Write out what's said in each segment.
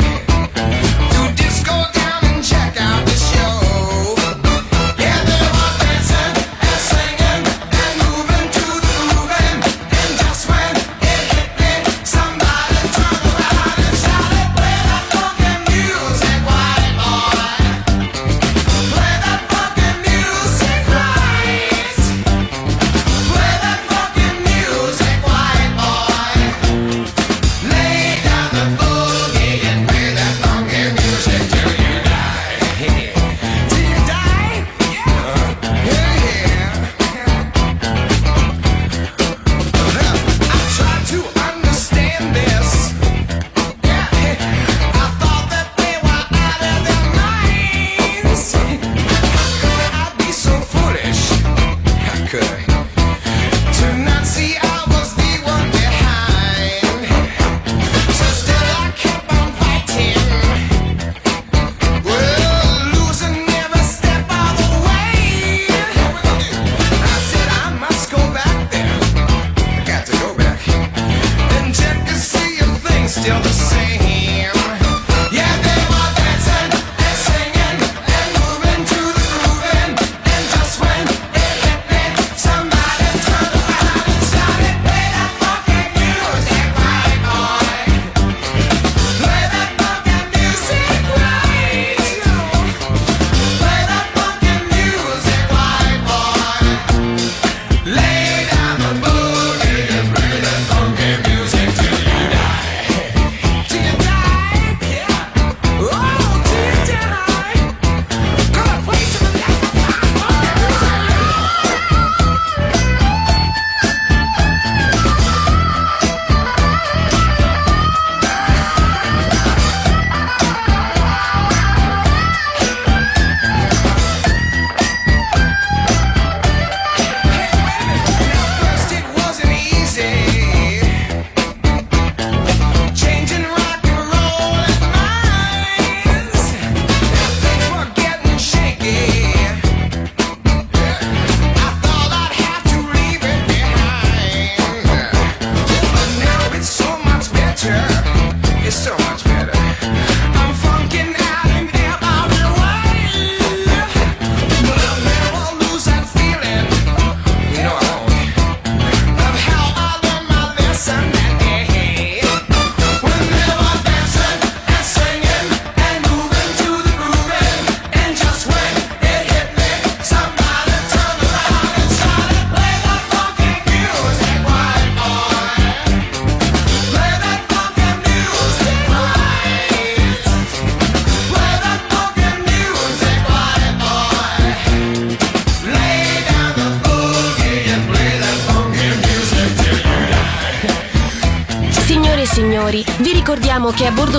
it.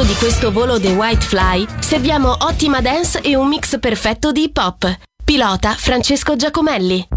Di questo volo The White Fly serviamo ottima dance e un mix perfetto di hip hop. Pilota Francesco Giacomelli.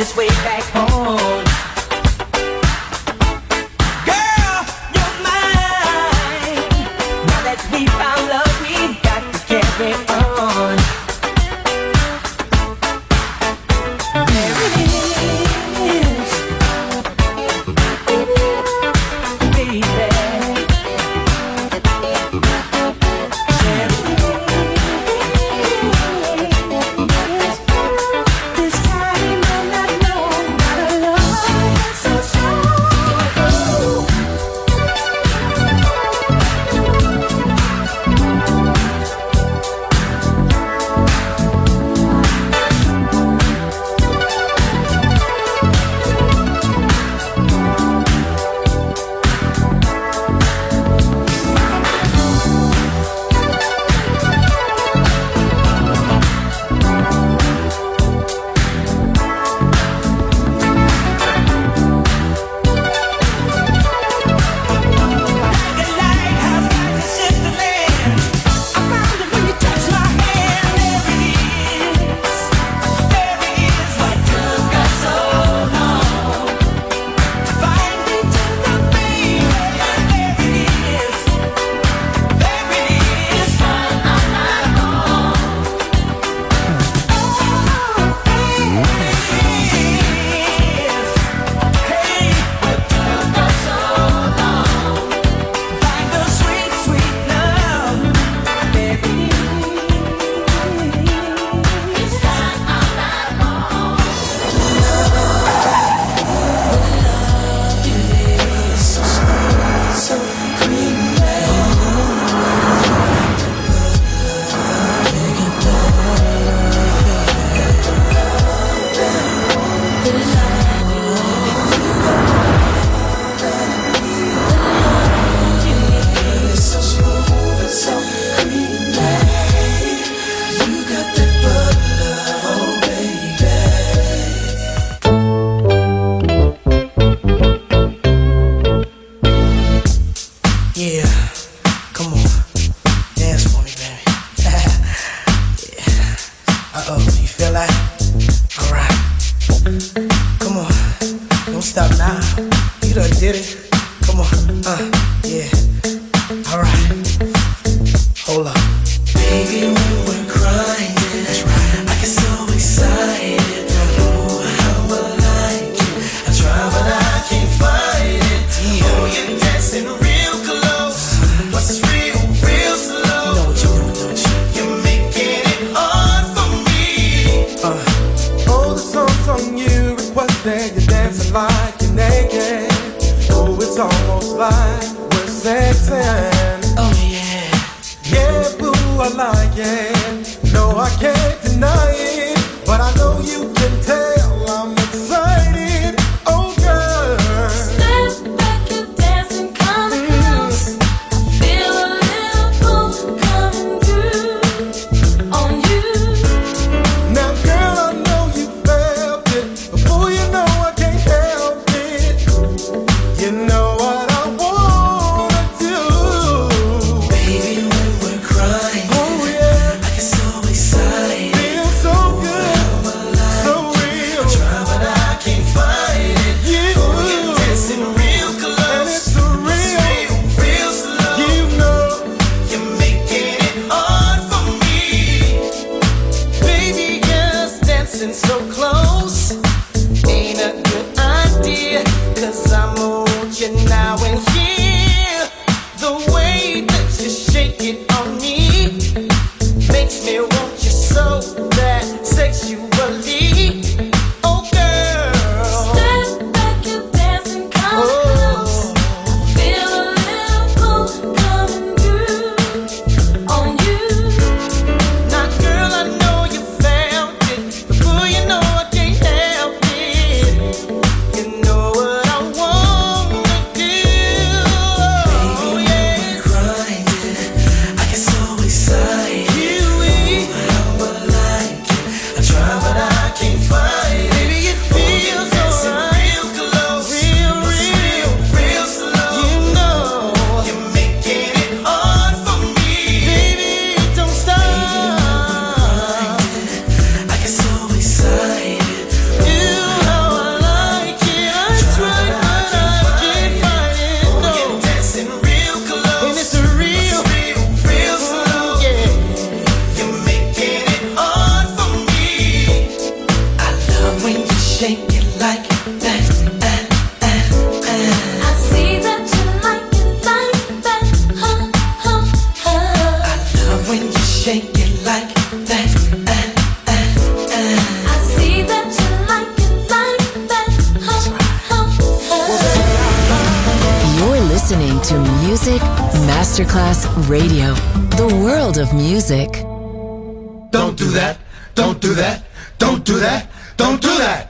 this way back home. you know Masterclass Radio, the world of music. Don't do that. Don't do that. Don't do that. Don't do that.